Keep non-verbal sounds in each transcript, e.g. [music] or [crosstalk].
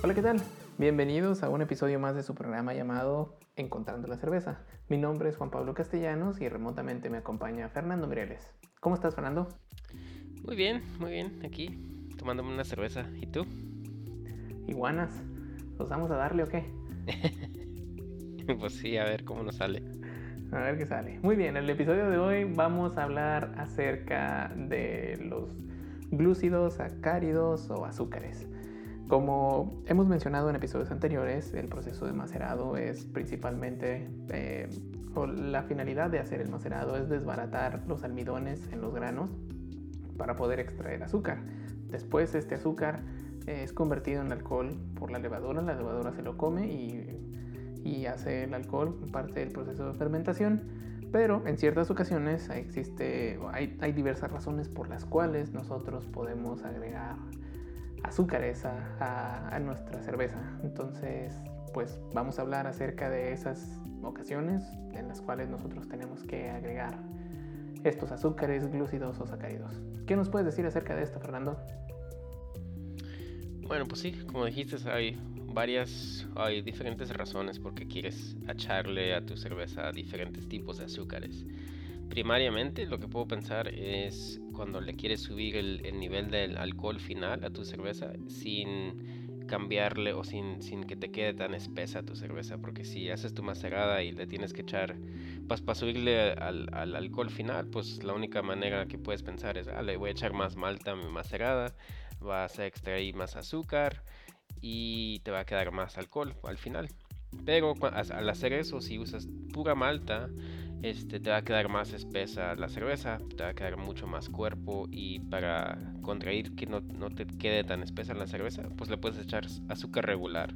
Hola, ¿qué tal? Bienvenidos a un episodio más de su programa llamado Encontrando la Cerveza. Mi nombre es Juan Pablo Castellanos y remotamente me acompaña Fernando Mireles. ¿Cómo estás, Fernando? Muy bien, muy bien, aquí tomándome una cerveza. ¿Y tú? Iguanas. ¿Nos vamos a darle o qué? [laughs] pues sí, a ver cómo nos sale. A ver qué sale. Muy bien, en el episodio de hoy vamos a hablar acerca de los glúcidos, acáridos o azúcares. Como hemos mencionado en episodios anteriores, el proceso de macerado es principalmente, eh, o la finalidad de hacer el macerado es desbaratar los almidones en los granos para poder extraer azúcar. Después este azúcar es convertido en alcohol por la levadura, la levadura se lo come y, y hace el alcohol parte del proceso de fermentación. Pero en ciertas ocasiones existe, hay, hay diversas razones por las cuales nosotros podemos agregar azúcares a, a, nuestra cerveza. Entonces, pues vamos a hablar acerca de esas ocasiones en las cuales nosotros tenemos que agregar estos azúcares glúcidos o sacáridos. ¿Qué nos puedes decir acerca de esto, Fernando? Bueno, pues sí, como dijiste, hay varias, hay diferentes razones por qué quieres echarle a tu cerveza diferentes tipos de azúcares primariamente lo que puedo pensar es cuando le quieres subir el, nivel del alcohol final a tu cerveza sin cambiarle o sin, sin, que te quede tan espesa tu cerveza. Porque si haces tu macerada y le tienes que echar, pues para subirle al, al, alcohol final, pues la única manera que puedes pensar es, ah, le voy a echar más malta a mi macerada, vas a extraer más azúcar y te va a quedar más alcohol al final. Pero al hacer eso, si usas pura malta, este, te va a quedar más espesa la cerveza, te va a quedar mucho más cuerpo y para contraer que no, no, te quede tan espesa la cerveza, pues le puedes echar azúcar regular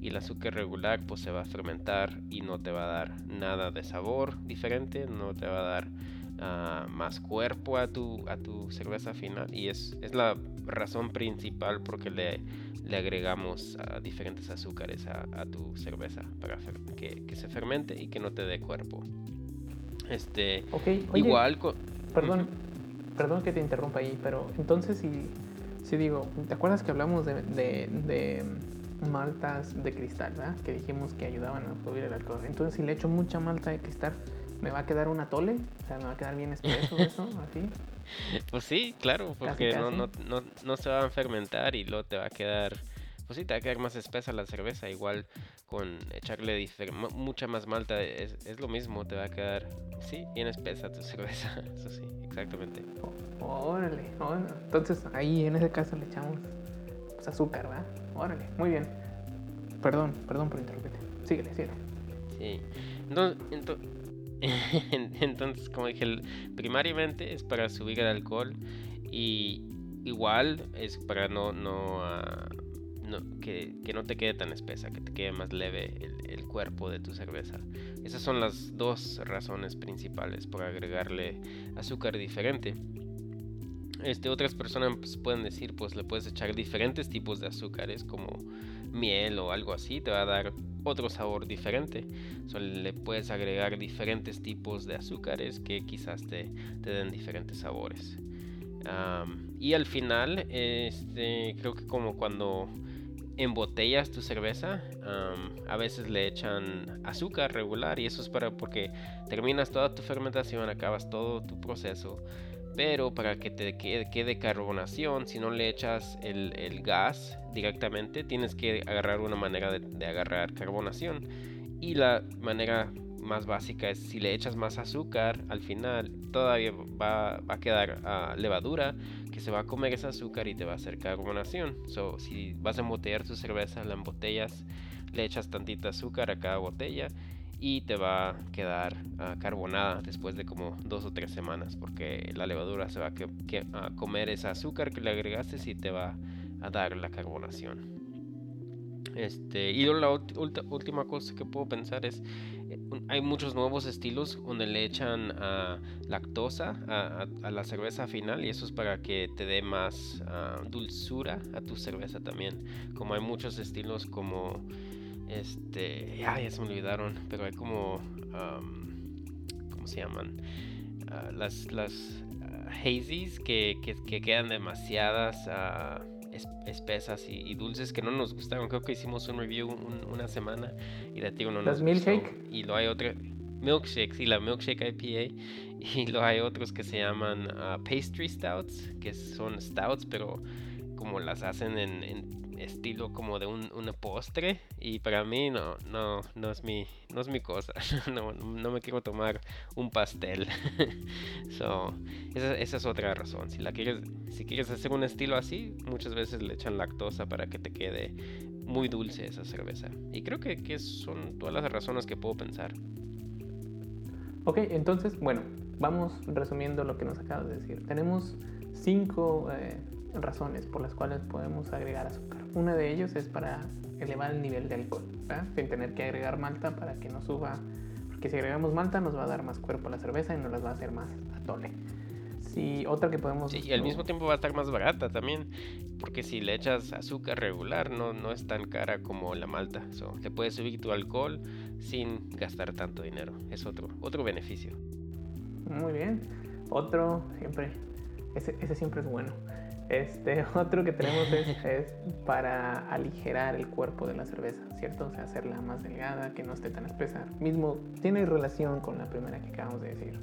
y el azúcar regular pues se va a fermentar y no te va a dar nada de sabor diferente, no te va a dar uh, más cuerpo a tu, a tu cerveza final y es, es la razón principal porque le, le agregamos uh, diferentes azúcares a, a, tu cerveza para que, que se fermente y que no te dé cuerpo. Este, igual Perdón, perdón que te interrumpa ahí, pero entonces si, si digo, ¿te acuerdas que hablamos de, de, maltas de cristal, ¿verdad? Que dijimos que ayudaban a subir el alcohol. Entonces si le echo mucha malta de cristal, ¿me va a quedar una tole? O sea, ¿me va a quedar bien espeso [laughs] eso, así? Pues sí, claro, porque No, no, no, no se va a fermentar y luego te va a quedar pues sí, te va a quedar más espesa la cerveza. Igual con echarle mucha más malta, es, lo mismo, te va a quedar, sí, bien espesa tu [laughs] cerveza. Eso sí, exactamente. órale, entonces ahí en ese caso le echamos pues, azúcar, ¿verdad? Órale, muy bien. Perdón, perdón por interrumpirte. Síguele, síguele. Sí. Entonces, [laughs] entonces, como dije, primariamente es para subir el alcohol y igual es para no, no uh, que, no te quede tan espesa, que te quede más leve el, cuerpo de tu cerveza. Esas son las dos razones principales por agregarle azúcar diferente. Este, otras personas pues, pueden decir, pues le puedes echar diferentes tipos de azúcares como miel o algo así, te va a dar otro sabor diferente. le puedes agregar diferentes tipos de azúcares que quizás te, te den diferentes sabores. y al final, este, creo que como cuando embotellas tu cerveza, a veces le echan azúcar regular y eso es para porque terminas toda tu fermentación, acabas todo tu proceso, pero para que te quede, carbonación, si no le echas el, gas directamente, tienes que agarrar una manera de, agarrar carbonación. Y la manera más básica es si le echas más azúcar al final todavía va, a quedar ah, levadura se va a comer ese azúcar y te va a hacer carbonación. So, si vas a embotellar tu cerveza, la embotellas, le echas tantita azúcar a cada botella y te va a quedar ah, carbonada después de como dos o tres semanas porque la levadura se va a, comer ese azúcar que le agregaste y te va a dar la carbonación. Este, y la última cosa que puedo pensar es, eh, hay muchos nuevos estilos donde le echan uh, lactosa a, la cerveza final y eso es para que te dé más ah, dulzura a tu cerveza también. Como hay muchos estilos como, este, ay, ya se me olvidaron, pero hay como, ¿cómo se llaman? las las hazies que, que, quedan demasiadas espesas y, dulces que no nos gustaron. Creo que hicimos un review una semana y la tío no nos milkshake? Y lo hay otra milkshake, sí, la milkshake IPA. [laughs] Y lo hay otros que se llaman ah, pastry stouts, que son stouts, pero como las hacen en estilo como de un una postre y para mí no no no es mi no es mi cosa. [laughs] No, no me quiero tomar un pastel. [laughs] So, esa, esa, es otra razón. Si la quieres si quieres hacer un estilo así muchas veces le echan lactosa para que te quede muy dulce esa cerveza. Y creo que, que son todas las razones que puedo pensar. Ok entonces bueno vamos resumiendo lo que nos acabas de decir. Tenemos cinco eh, razones por las cuales podemos agregar azúcar. Una de ellos es para elevar el nivel de alcohol, sin tener que agregar malta para que no suba, porque si agregamos malta nos va a dar más cuerpo a la cerveza y nos las va a hacer más atole. Si otra que podemos... y al mismo tiempo va a estar más barata también, porque si le echas azúcar regular no, no es tan cara como la malta. So, le puedes subir tu alcohol sin gastar tanto dinero. Es otro, otro beneficio. Muy bien. Otro, siempre, ese, ese siempre es bueno. Este, [laughs] otro que tenemos es, para aligerar el cuerpo de la cerveza, ¿cierto? O sea, hacerla más delgada, que no esté tan espesa. Mismo tiene relación con la primera que acabamos de decir.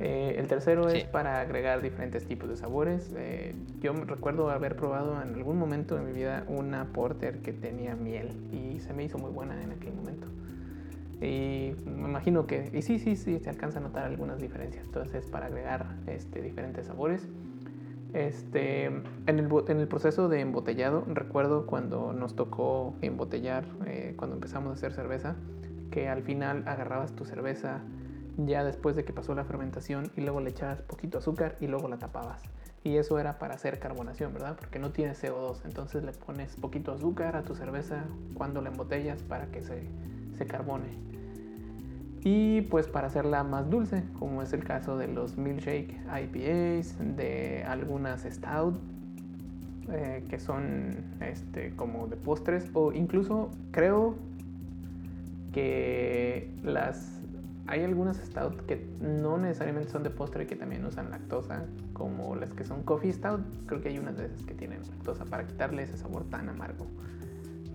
Eh, el tercero es para agregar diferentes tipos de sabores. Eh, yo recuerdo haber probado en algún momento de mi vida una porter que tenía miel y se me hizo muy buena en aquel momento. Y me imagino que, y sí, sí, sí, se alcanza a notar algunas diferencias. Entonces, para agregar este, diferentes sabores. Este, en, el, proceso de embotellado, recuerdo cuando nos tocó embotellar, eh, cuando empezamos a hacer cerveza, que al final agarrabas tu cerveza ya después de que pasó la fermentación y luego le echabas poquito azúcar y luego la tapabas. Y eso era para hacer carbonación, ¿verdad? Porque no tiene CO2. Entonces le pones poquito azúcar a tu cerveza cuando la embotellas para que se, se carbone y pues para hacerla más dulce, como es el caso de los milkshake IPAs, de algunas stout eh, que son este, como de postres o incluso creo que las hay algunas stout que no necesariamente son de postre que también usan lactosa, como las que son coffee stout, creo que hay unas de esas que tienen lactosa para quitarle ese sabor tan amargo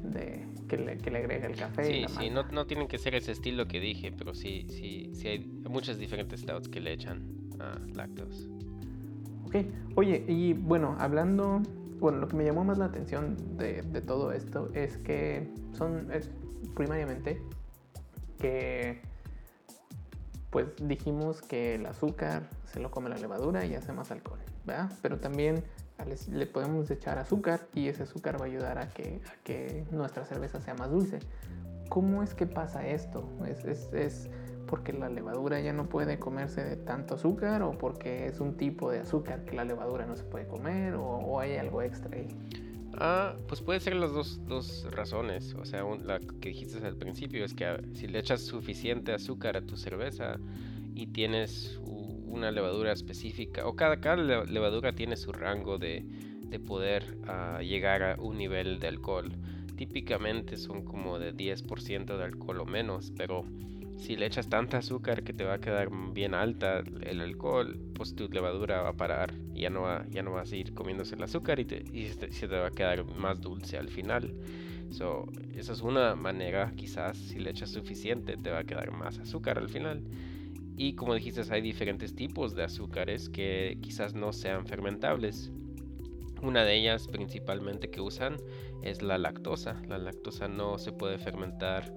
de, que, le, que le agrega el café. Sí, sí, no, no, tienen que ser ese estilo que dije, pero sí, sí, sí hay muchas diferentes stouts que le echan a lactos. Ok, oye, y bueno, hablando, bueno, lo que me llamó más la atención de, de todo esto es que son, es primariamente que, pues dijimos que el azúcar se lo come la levadura y hace más alcohol, ¿verdad? Pero también le podemos echar azúcar y ese azúcar va a ayudar a que, que nuestra cerveza sea más dulce. ¿Cómo es que pasa esto? ¿Es, es, porque la levadura ya no puede comerse de tanto azúcar o porque es un tipo de azúcar que la levadura no se puede comer o, hay algo extra ahí? Ah, pues puede ser las dos, dos razones. O sea, la que dijiste al principio es que si le echas suficiente azúcar a tu cerveza y tienes una levadura específica, o cada, cada levadura tiene su rango de, de poder uh, llegar a un nivel de alcohol. Típicamente son como de 10% de alcohol o menos, pero si le echas tanta azúcar que te va a quedar bien alta el alcohol, pues tu levadura va a parar ya no, va, ya no vas a ir comiéndose el azúcar y se, te va a quedar más dulce al final. So, esa es una manera, quizás si le echas suficiente te va a quedar más azúcar al final. Y como dijiste, hay diferentes tipos de azúcares que quizás no sean fermentables. Una de ellas principalmente que usan es la lactosa. La lactosa no se puede fermentar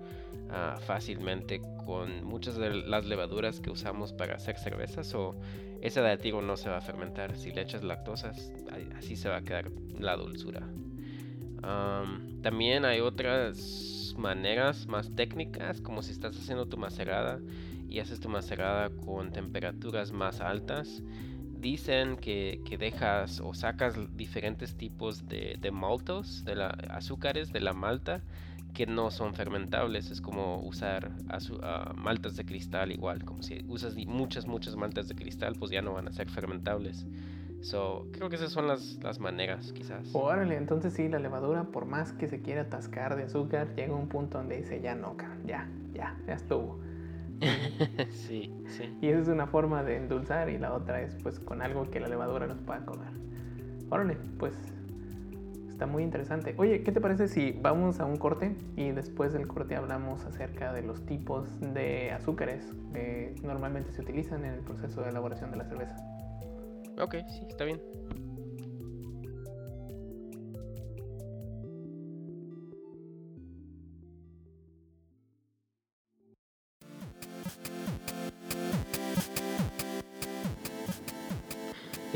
ah, fácilmente con muchas de las levaduras que usamos para hacer cervezas o ese aditivo no se va a fermentar. Si le echas lactosa, así se va a quedar la dulzura. también hay otras maneras más técnicas, como si estás haciendo tu macerada y haces tu macerada con temperaturas más altas, dicen que, dejas o sacas diferentes tipos de, maltos, de la, azúcares de la malta que no son fermentables. Es como usar uh, maltas de cristal igual, como si usas muchas, muchas maltas de cristal, pues ya no van a ser fermentables. So, creo que esas son las, las maneras, quizás. Órale, entonces sí, la levadura, por más que se quiera atascar de azúcar, llega un punto donde dice ya no, ya, ya, ya estuvo. [laughs] sí, sí. Y esa es una forma de endulzar y la otra es pues con algo que la levadura nos pueda comer. Órale, pues Está muy interesante. Oye, ¿qué te parece si vamos a un corte y después del corte hablamos acerca de los tipos de azúcares que normalmente se utilizan en el proceso de elaboración de la cerveza? Ok, sí, está bien.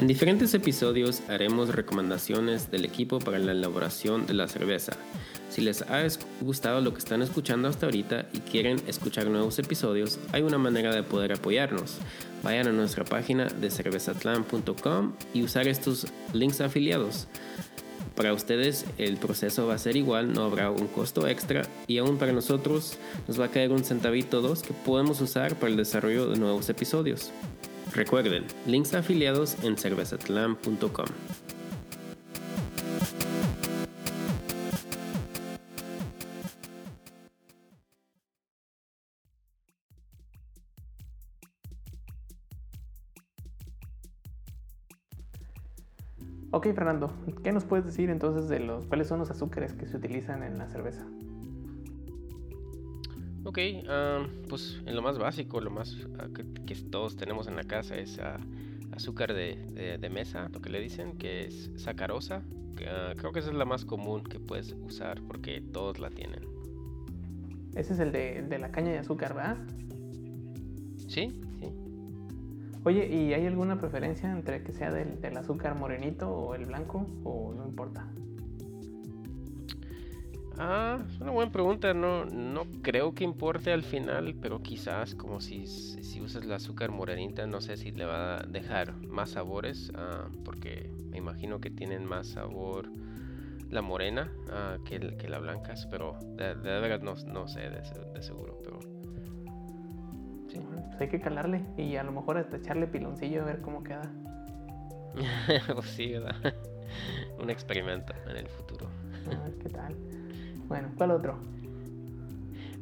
En diferentes episodios haremos recomendaciones del equipo para la elaboración de la cerveza. Si les ha gustado lo que están escuchando hasta ahorita y quieren escuchar nuevos episodios, hay una manera de poder apoyarnos. Vayan a nuestra página de cervezatlan.com y usar estos links afiliados. Para ustedes el proceso va a ser igual, no habrá un costo extra y aún para nosotros nos va a caer un centavito dos que podemos usar para el desarrollo de nuevos episodios. Recuerden, links afiliados en cervezatlan.com. Ok, Fernando, ¿qué nos puedes decir entonces de los cuáles son los azúcares que se utilizan en la cerveza? Ok, ah, pues en lo más básico, lo más ah, que, todos tenemos en la casa es ah, azúcar de, mesa, lo que le dicen, que es sacarosa. creo que esa es la más común que puedes usar porque todos la tienen. Ese es el de, la caña de azúcar, ¿verdad? Sí, sí. Oye, ¿y hay alguna preferencia entre que sea del, del azúcar morenito o el blanco o no importa? Ah, es una buena pregunta. No, no creo que importe al final, pero quizás como si, si usas el azúcar morenita, no sé si le va a dejar más sabores, ah, porque me imagino que tienen más sabor la morena ah, que, que, la blanca, pero de, verdad no, no, sé de, seguro, pero... Sí. Pues hay que calarle y a lo mejor hasta echarle piloncillo a ver cómo queda. [laughs] pues sí, ¿verdad? [laughs] Un experimento en el futuro. A ver qué tal. Bueno, ¿cuál otro?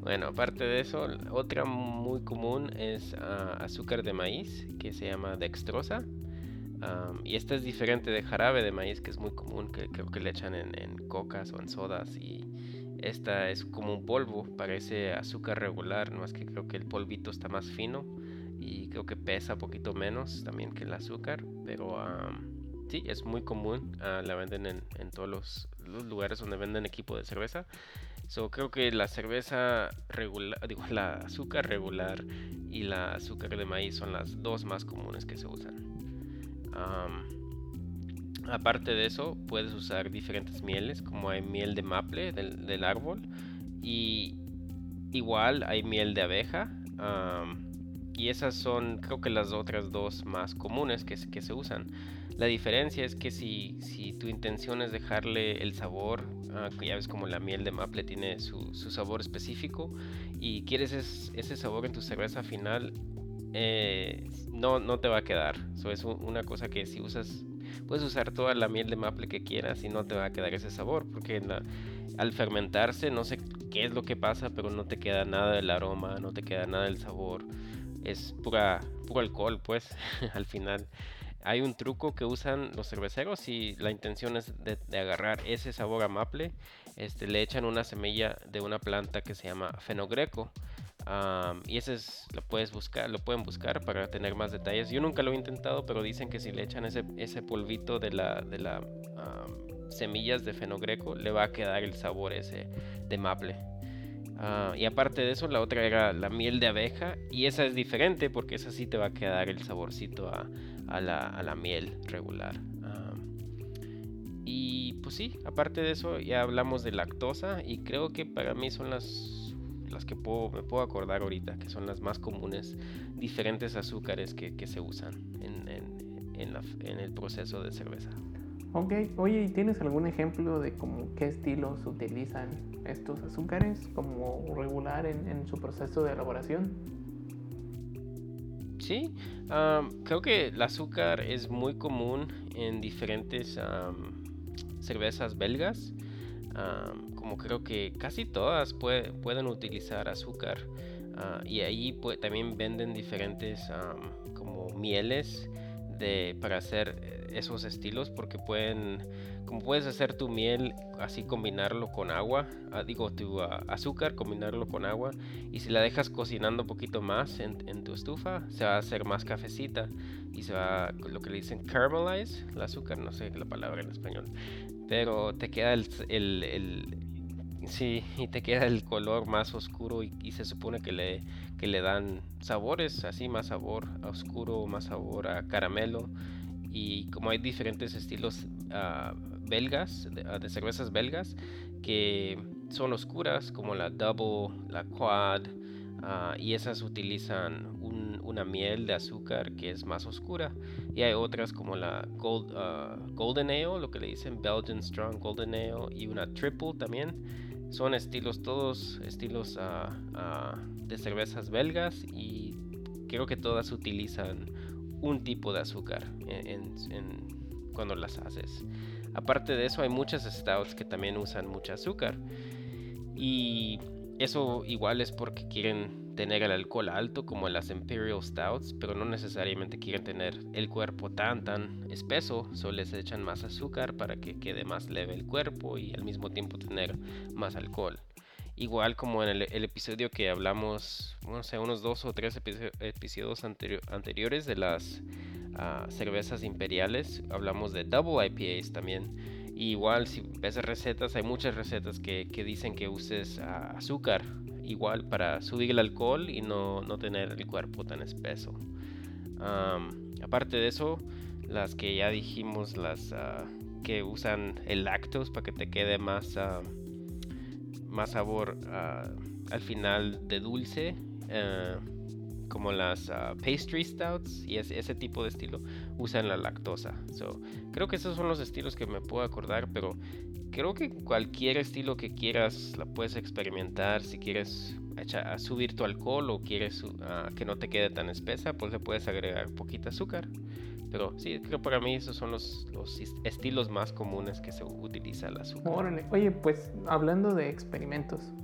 Bueno, aparte de eso, otra muy común es ah, azúcar de maíz, que se llama dextrosa. y esta es diferente de jarabe de maíz, que es muy común, que creo que le echan en, cocas o en sodas. Y esta es como un polvo, parece azúcar regular, no es que creo que el polvito está más fino y creo que pesa poquito menos también que el azúcar, pero sí, es muy común, ah, la venden en, en todos los los lugares donde venden equipo de cerveza. So, creo que la cerveza regular, [laughs] digo, la azúcar regular y la azúcar de maíz son las dos más comunes que se usan. aparte de eso, puedes usar diferentes mieles, como hay miel de maple del, árbol y igual hay miel de abeja. Y esas son, creo que las otras dos más comunes que, que se usan. La diferencia es que si, si tu intención es dejarle el sabor, que ya ves como la miel de maple tiene su, sabor específico y quieres ese sabor en tu cerveza final, eh, no, no te va a quedar. Eso es una cosa que si usas, puedes usar toda la miel de maple que quieras y no te va a quedar ese sabor, porque al fermentarse no sé qué es lo que pasa, pero no te queda nada del aroma, no te queda nada del sabor. Es pura, puro alcohol, pues, [laughs] al final hay un truco que usan los cerveceros y la intención es de, agarrar ese sabor a maple. Este, le echan una semilla de una planta que se llama fenogreco. y ese es, lo puedes buscar, lo pueden buscar para tener más detalles. Yo nunca lo he intentado, pero dicen que si le echan ese, ese polvito de la, de la semillas de fenogreco, le va a quedar el sabor ese de maple. Ah, y aparte de eso, la otra era la miel de abeja. Y esa es diferente porque esa sí te va a quedar el saborcito a, a la, miel regular. y pues sí, aparte de eso ya hablamos de lactosa y creo que para mí son las, las que puedo, me puedo acordar ahorita, que son las más comunes, diferentes azúcares que, se usan en, en, el proceso de cerveza. Ok, oye, ¿y tienes algún ejemplo de cómo qué estilos utilizan estos azúcares como regular en su proceso de elaboración? Sí, creo que el azúcar es muy común en diferentes cervezas belgas. como creo que casi todas pueden utilizar azúcar. Ah, y ahí también venden diferentes como mieles de, para hacer esos estilos porque pueden, como puedes hacer tu miel, así combinarlo con agua, ah, digo tu ah, azúcar, combinarlo con agua y si la dejas cocinando un poquito más en, tu estufa, se va a hacer más cafecita y se va, lo que le dicen caramelize, el azúcar, no sé la palabra en español, pero te queda el, el, Sí, y te queda el color más oscuro y, se supone que le, que le dan sabores, así más sabor a oscuro, más sabor a caramelo. Y como hay diferentes estilos uh, belgas, ah, de, cervezas belgas, que son oscuras, como la double, la quad, uh, y esas utilizan una miel de azúcar que es más oscura. Y hay otras como la gold, Golden Ale, lo que le dicen Belgian Strong Golden Ale, y una triple también son estilos, todos estilos de cervezas belgas y creo que todas utilizan un tipo de azúcar cuando las haces. Aparte de eso hay muchas stouts que también usan mucho azúcar y eso igual es porque quieren tener el alcohol alto como las Imperial Stouts, pero no necesariamente quieren tener el cuerpo tan tan espeso, solo les echan más azúcar para que quede más leve el cuerpo y al mismo tiempo tener más alcohol. Igual como en el, episodio que hablamos, no sé, unos dos o tres episodios anteriores de las ah, cervezas imperiales, hablamos de double IPAs también. igual si ves recetas, hay muchas recetas que, dicen que uses ah, azúcar igual para subir el alcohol y no, tener el cuerpo tan espeso. aparte de eso, las que ya dijimos, las ah, que usan el lactose para que te quede más, más sabor ah, al final de dulce. Eh, como las pastry stouts y ese, tipo de estilo usan la lactosa. creo que esos son los estilos que me puedo acordar, pero creo que cualquier estilo que quieras la puedes experimentar. Si quieres subir tu alcohol o quieres uh, que no te quede tan espesa, pues le puedes agregar poquita azúcar. Pero sí, creo para mí esos son los, los estilos más comunes que se utiliza el azúcar. Oye, pues hablando de experimentos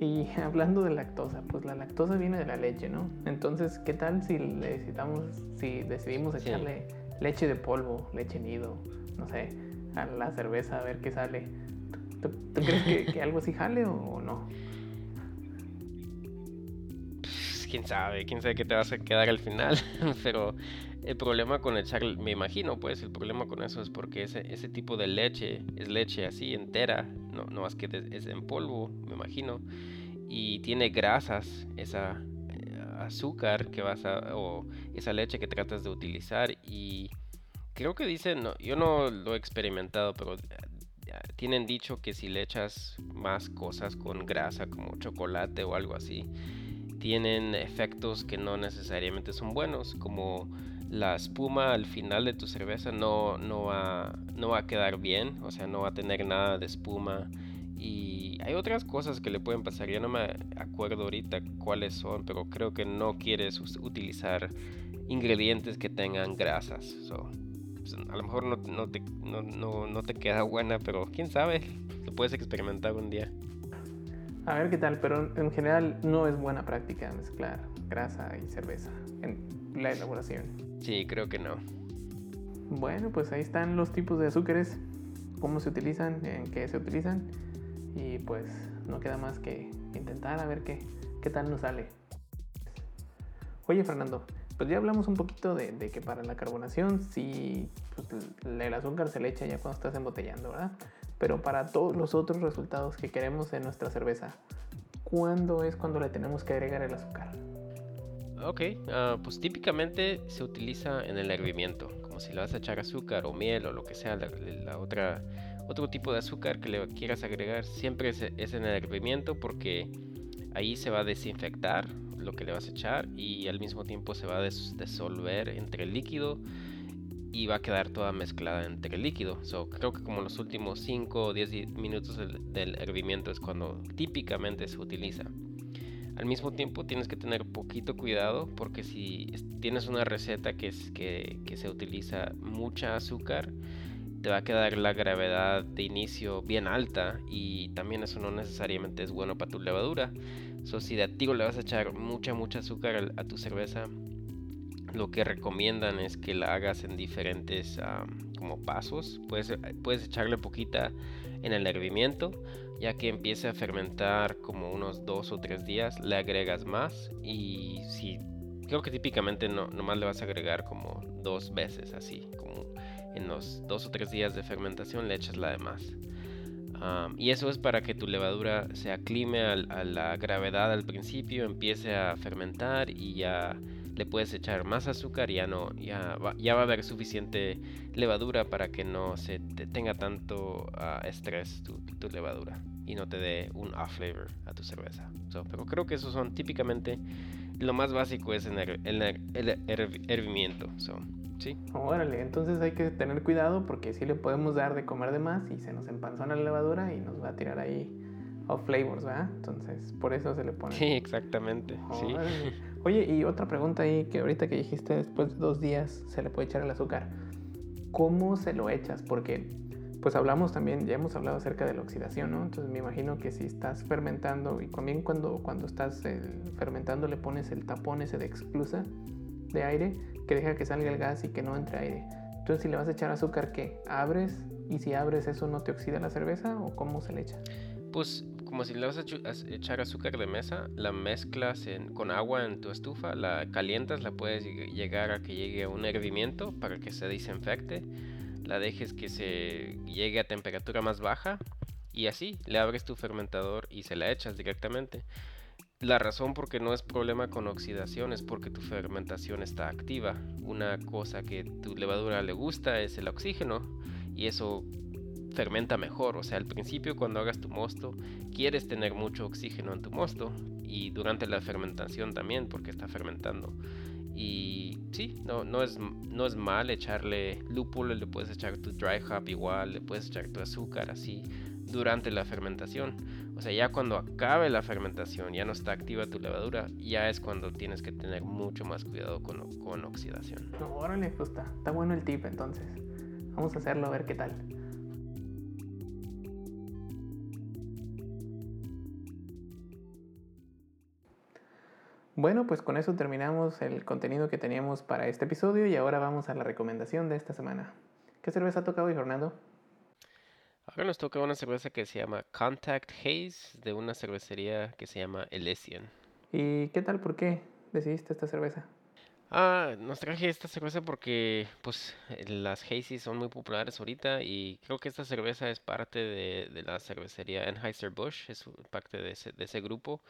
y [laughs] hablando de lactosa, pues la lactosa viene de la leche, ¿no? Entonces, ¿qué tal si necesitamos, si decidimos echarle leche de polvo, leche nido, no sé, a la cerveza a ver qué sale? ¿Tú, crees que, algo así jale o no? quién sabe, quién sabe qué te vas a quedar al final, [laughs] pero el problema con echar, me imagino, pues el problema con eso es porque ese, ese tipo de leche es leche así entera, no, no más que es en polvo, me imagino, y tiene grasas, esa eh, azúcar que vas a, o esa leche que tratas de utilizar y creo que dicen, no, yo no lo he experimentado, pero eh, tienen dicho que si le echas más cosas con grasa como chocolate o algo así, tienen efectos que no necesariamente son buenos, como la espuma al final de tu cerveza no, no, va, no va a quedar bien, o sea, no va a tener nada de espuma. Y hay otras cosas que le pueden pasar, ya no me acuerdo ahorita cuáles son, pero creo que no quieres utilizar ingredientes que tengan grasas. Pues, a lo mejor no, no, te, no, no te queda buena, pero quién sabe, lo puedes experimentar un día. A ver qué tal, pero en general no es buena práctica mezclar grasa y cerveza en la elaboración. Sí, creo que no. Bueno, pues ahí están los tipos de azúcares, cómo se utilizan, en qué se utilizan y pues no queda más que intentar a ver qué, qué tal nos sale. Oye Fernando, pues ya hablamos un poquito de, que para la carbonación sí, pues, el azúcar se le echa ya cuando estás embotellando, ¿verdad? pero para todos los otros resultados que queremos en nuestra cerveza, ¿cuándo es cuando le tenemos que agregar el azúcar? Ok, ah, pues típicamente se utiliza en el hervimiento, como si le vas a echar azúcar o miel o lo que sea, la, otra, otro tipo de azúcar que le quieras agregar, siempre es, en el hervimiento porque ahí se va a desinfectar lo que le vas a echar y al mismo tiempo se va a disolver entre el líquido y va a quedar toda mezclada entre el líquido. So, creo que como los últimos 5 o 10 minutos del, hervimiento es cuando típicamente se utiliza. Al mismo tiempo tienes que tener poquito cuidado porque si tienes una receta que, que, se utiliza mucha azúcar, te va a quedar la gravedad de inicio bien alta y también eso no necesariamente es bueno para tu levadura. So, si de tiro le vas a echar mucha, mucha azúcar a, tu cerveza, lo que recomiendan es que la hagas en diferentes como pasos. Puedes, puedes echarle poquita en el hervimiento, ya que empiece a fermentar como unos dos o tres días, le agregas más y si creo que típicamente no, nomás le vas a agregar como dos veces así, como en los dos o tres días de fermentación le echas la de más. y eso es para que tu levadura se aclime a, a la gravedad al principio, empiece a fermentar y ya le puedes echar más azúcar y ya no ya va, ya va a haber suficiente levadura para que no se tenga tanto ah, estrés tu, levadura y no te dé un off flavor a tu cerveza. pero creo que esos son típicamente lo más básico es en el, el, hervimiento. ¿sí? Órale, entonces hay que tener cuidado porque si le podemos dar de comer de más y se nos empanzona la levadura y nos va a tirar ahí off flavors, ¿verdad? Entonces, por eso se le pone. Sí, exactamente. Sí. [laughs] Oye, y otra pregunta ahí que ahorita que dijiste después de dos días se le puede echar el azúcar. ¿Cómo se lo echas? Porque pues hablamos también, ya hemos hablado acerca de la oxidación, ¿no? Entonces me imagino que si estás fermentando y también cuando, cuando estás eh, fermentando le pones el tapón ese de exclusa de aire que deja que salga el gas y que no entre aire. Entonces si le vas a echar azúcar, ¿qué? ¿Abres? Y si abres eso no te oxida la cerveza o cómo se le echa? Pues como si le vas a echar azúcar de mesa, la mezclas con agua en tu estufa, la calientas, la puedes llegar a que llegue a un hervimiento para que se desinfecte, la dejes que se llegue a temperatura más baja y así le abres tu fermentador y se la echas directamente. La razón por qué no es problema con oxidación es porque tu fermentación está activa. Una cosa que tu levadura le gusta es el oxígeno y eso fermenta mejor. O sea, al principio cuando hagas tu mosto, quieres tener mucho oxígeno en tu mosto y durante la fermentación también porque está fermentando. Y sí, no, no, es, no es mal echarle lúpulo, le puedes echar tu dry hop igual, le puedes echar tu azúcar así durante la fermentación. O sea, ya cuando acabe la fermentación, ya no está activa tu levadura, ya es cuando tienes que tener mucho más cuidado con, con oxidación. No, órale, pues está, está bueno el tip entonces. Vamos a hacerlo a ver qué tal. Bueno, pues con eso terminamos el contenido que teníamos para este episodio y ahora vamos a la recomendación de esta semana. ¿Qué cerveza toca hoy, Fernando? Ahora nos toca una cerveza que se llama Contact Haze de una cervecería que se llama Elysian. ¿Y qué tal? ¿Por qué decidiste esta cerveza? Ah, nos traje esta cerveza porque pues las Hazy's son muy populares ahorita y creo que esta cerveza es parte de, la cervecería Anheuser-Busch, es parte de de ese grupo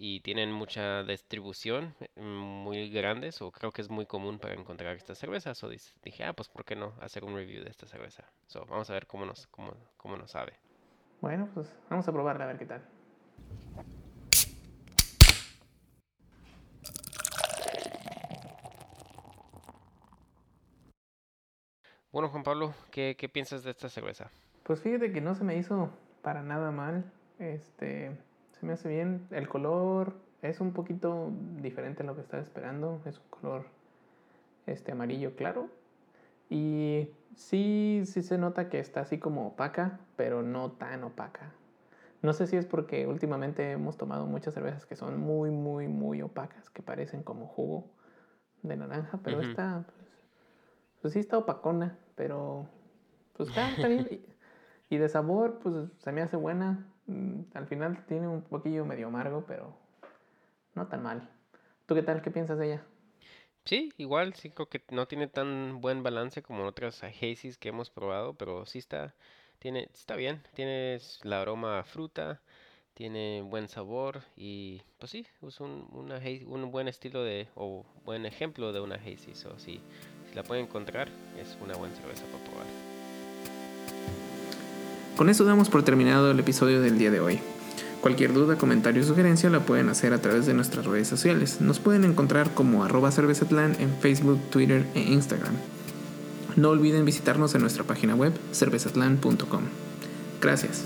y tienen mucha distribución mm, muy grandes o creo que es muy común para encontrar esta cerveza. So dije, ah, pues ¿por qué no hacer un review de esta cerveza? So, vamos a ver cómo nos, cómo, cómo nos sabe. Bueno, pues vamos a probarla a ver qué tal. Bueno, Juan Pablo, ¿qué, ¿qué piensas de esta cerveza? Pues fíjate que no se me hizo para nada mal. Este, se me hace bien. El color es un poquito diferente a lo que estaba esperando. Es un color este amarillo claro. Y sí, sí se nota que está así como opaca, pero no tan opaca. No sé si es porque últimamente hemos tomado muchas cervezas que son muy, muy, muy opacas, que parecen como jugo de naranja, pero esta, pues, pues, sí está opacona, pero pues está, está bien. [laughs] Y de sabor, pues se me hace buena. Mm, al final tiene un poquillo medio amargo, pero no tan mal. ¿Tú qué tal? ¿Qué piensas de ella? Sí, igual, sí creo que no tiene tan buen balance como otras hazies que hemos probado, pero sí está, tiene, está bien, tiene la aroma a fruta, tiene buen sabor y pues sí, es un, un buen estilo de, o buen ejemplo de una hazy, so, si la pueden encontrar, es una buena cerveza para probar. Con eso damos por terminado el episodio del día de hoy. Cualquier duda, comentario o sugerencia la pueden hacer a través de nuestras redes sociales. Nos pueden encontrar como arroba cervezatlan en Facebook, Twitter e Instagram. No olviden visitarnos en nuestra página web cervezatlan.com. Gracias.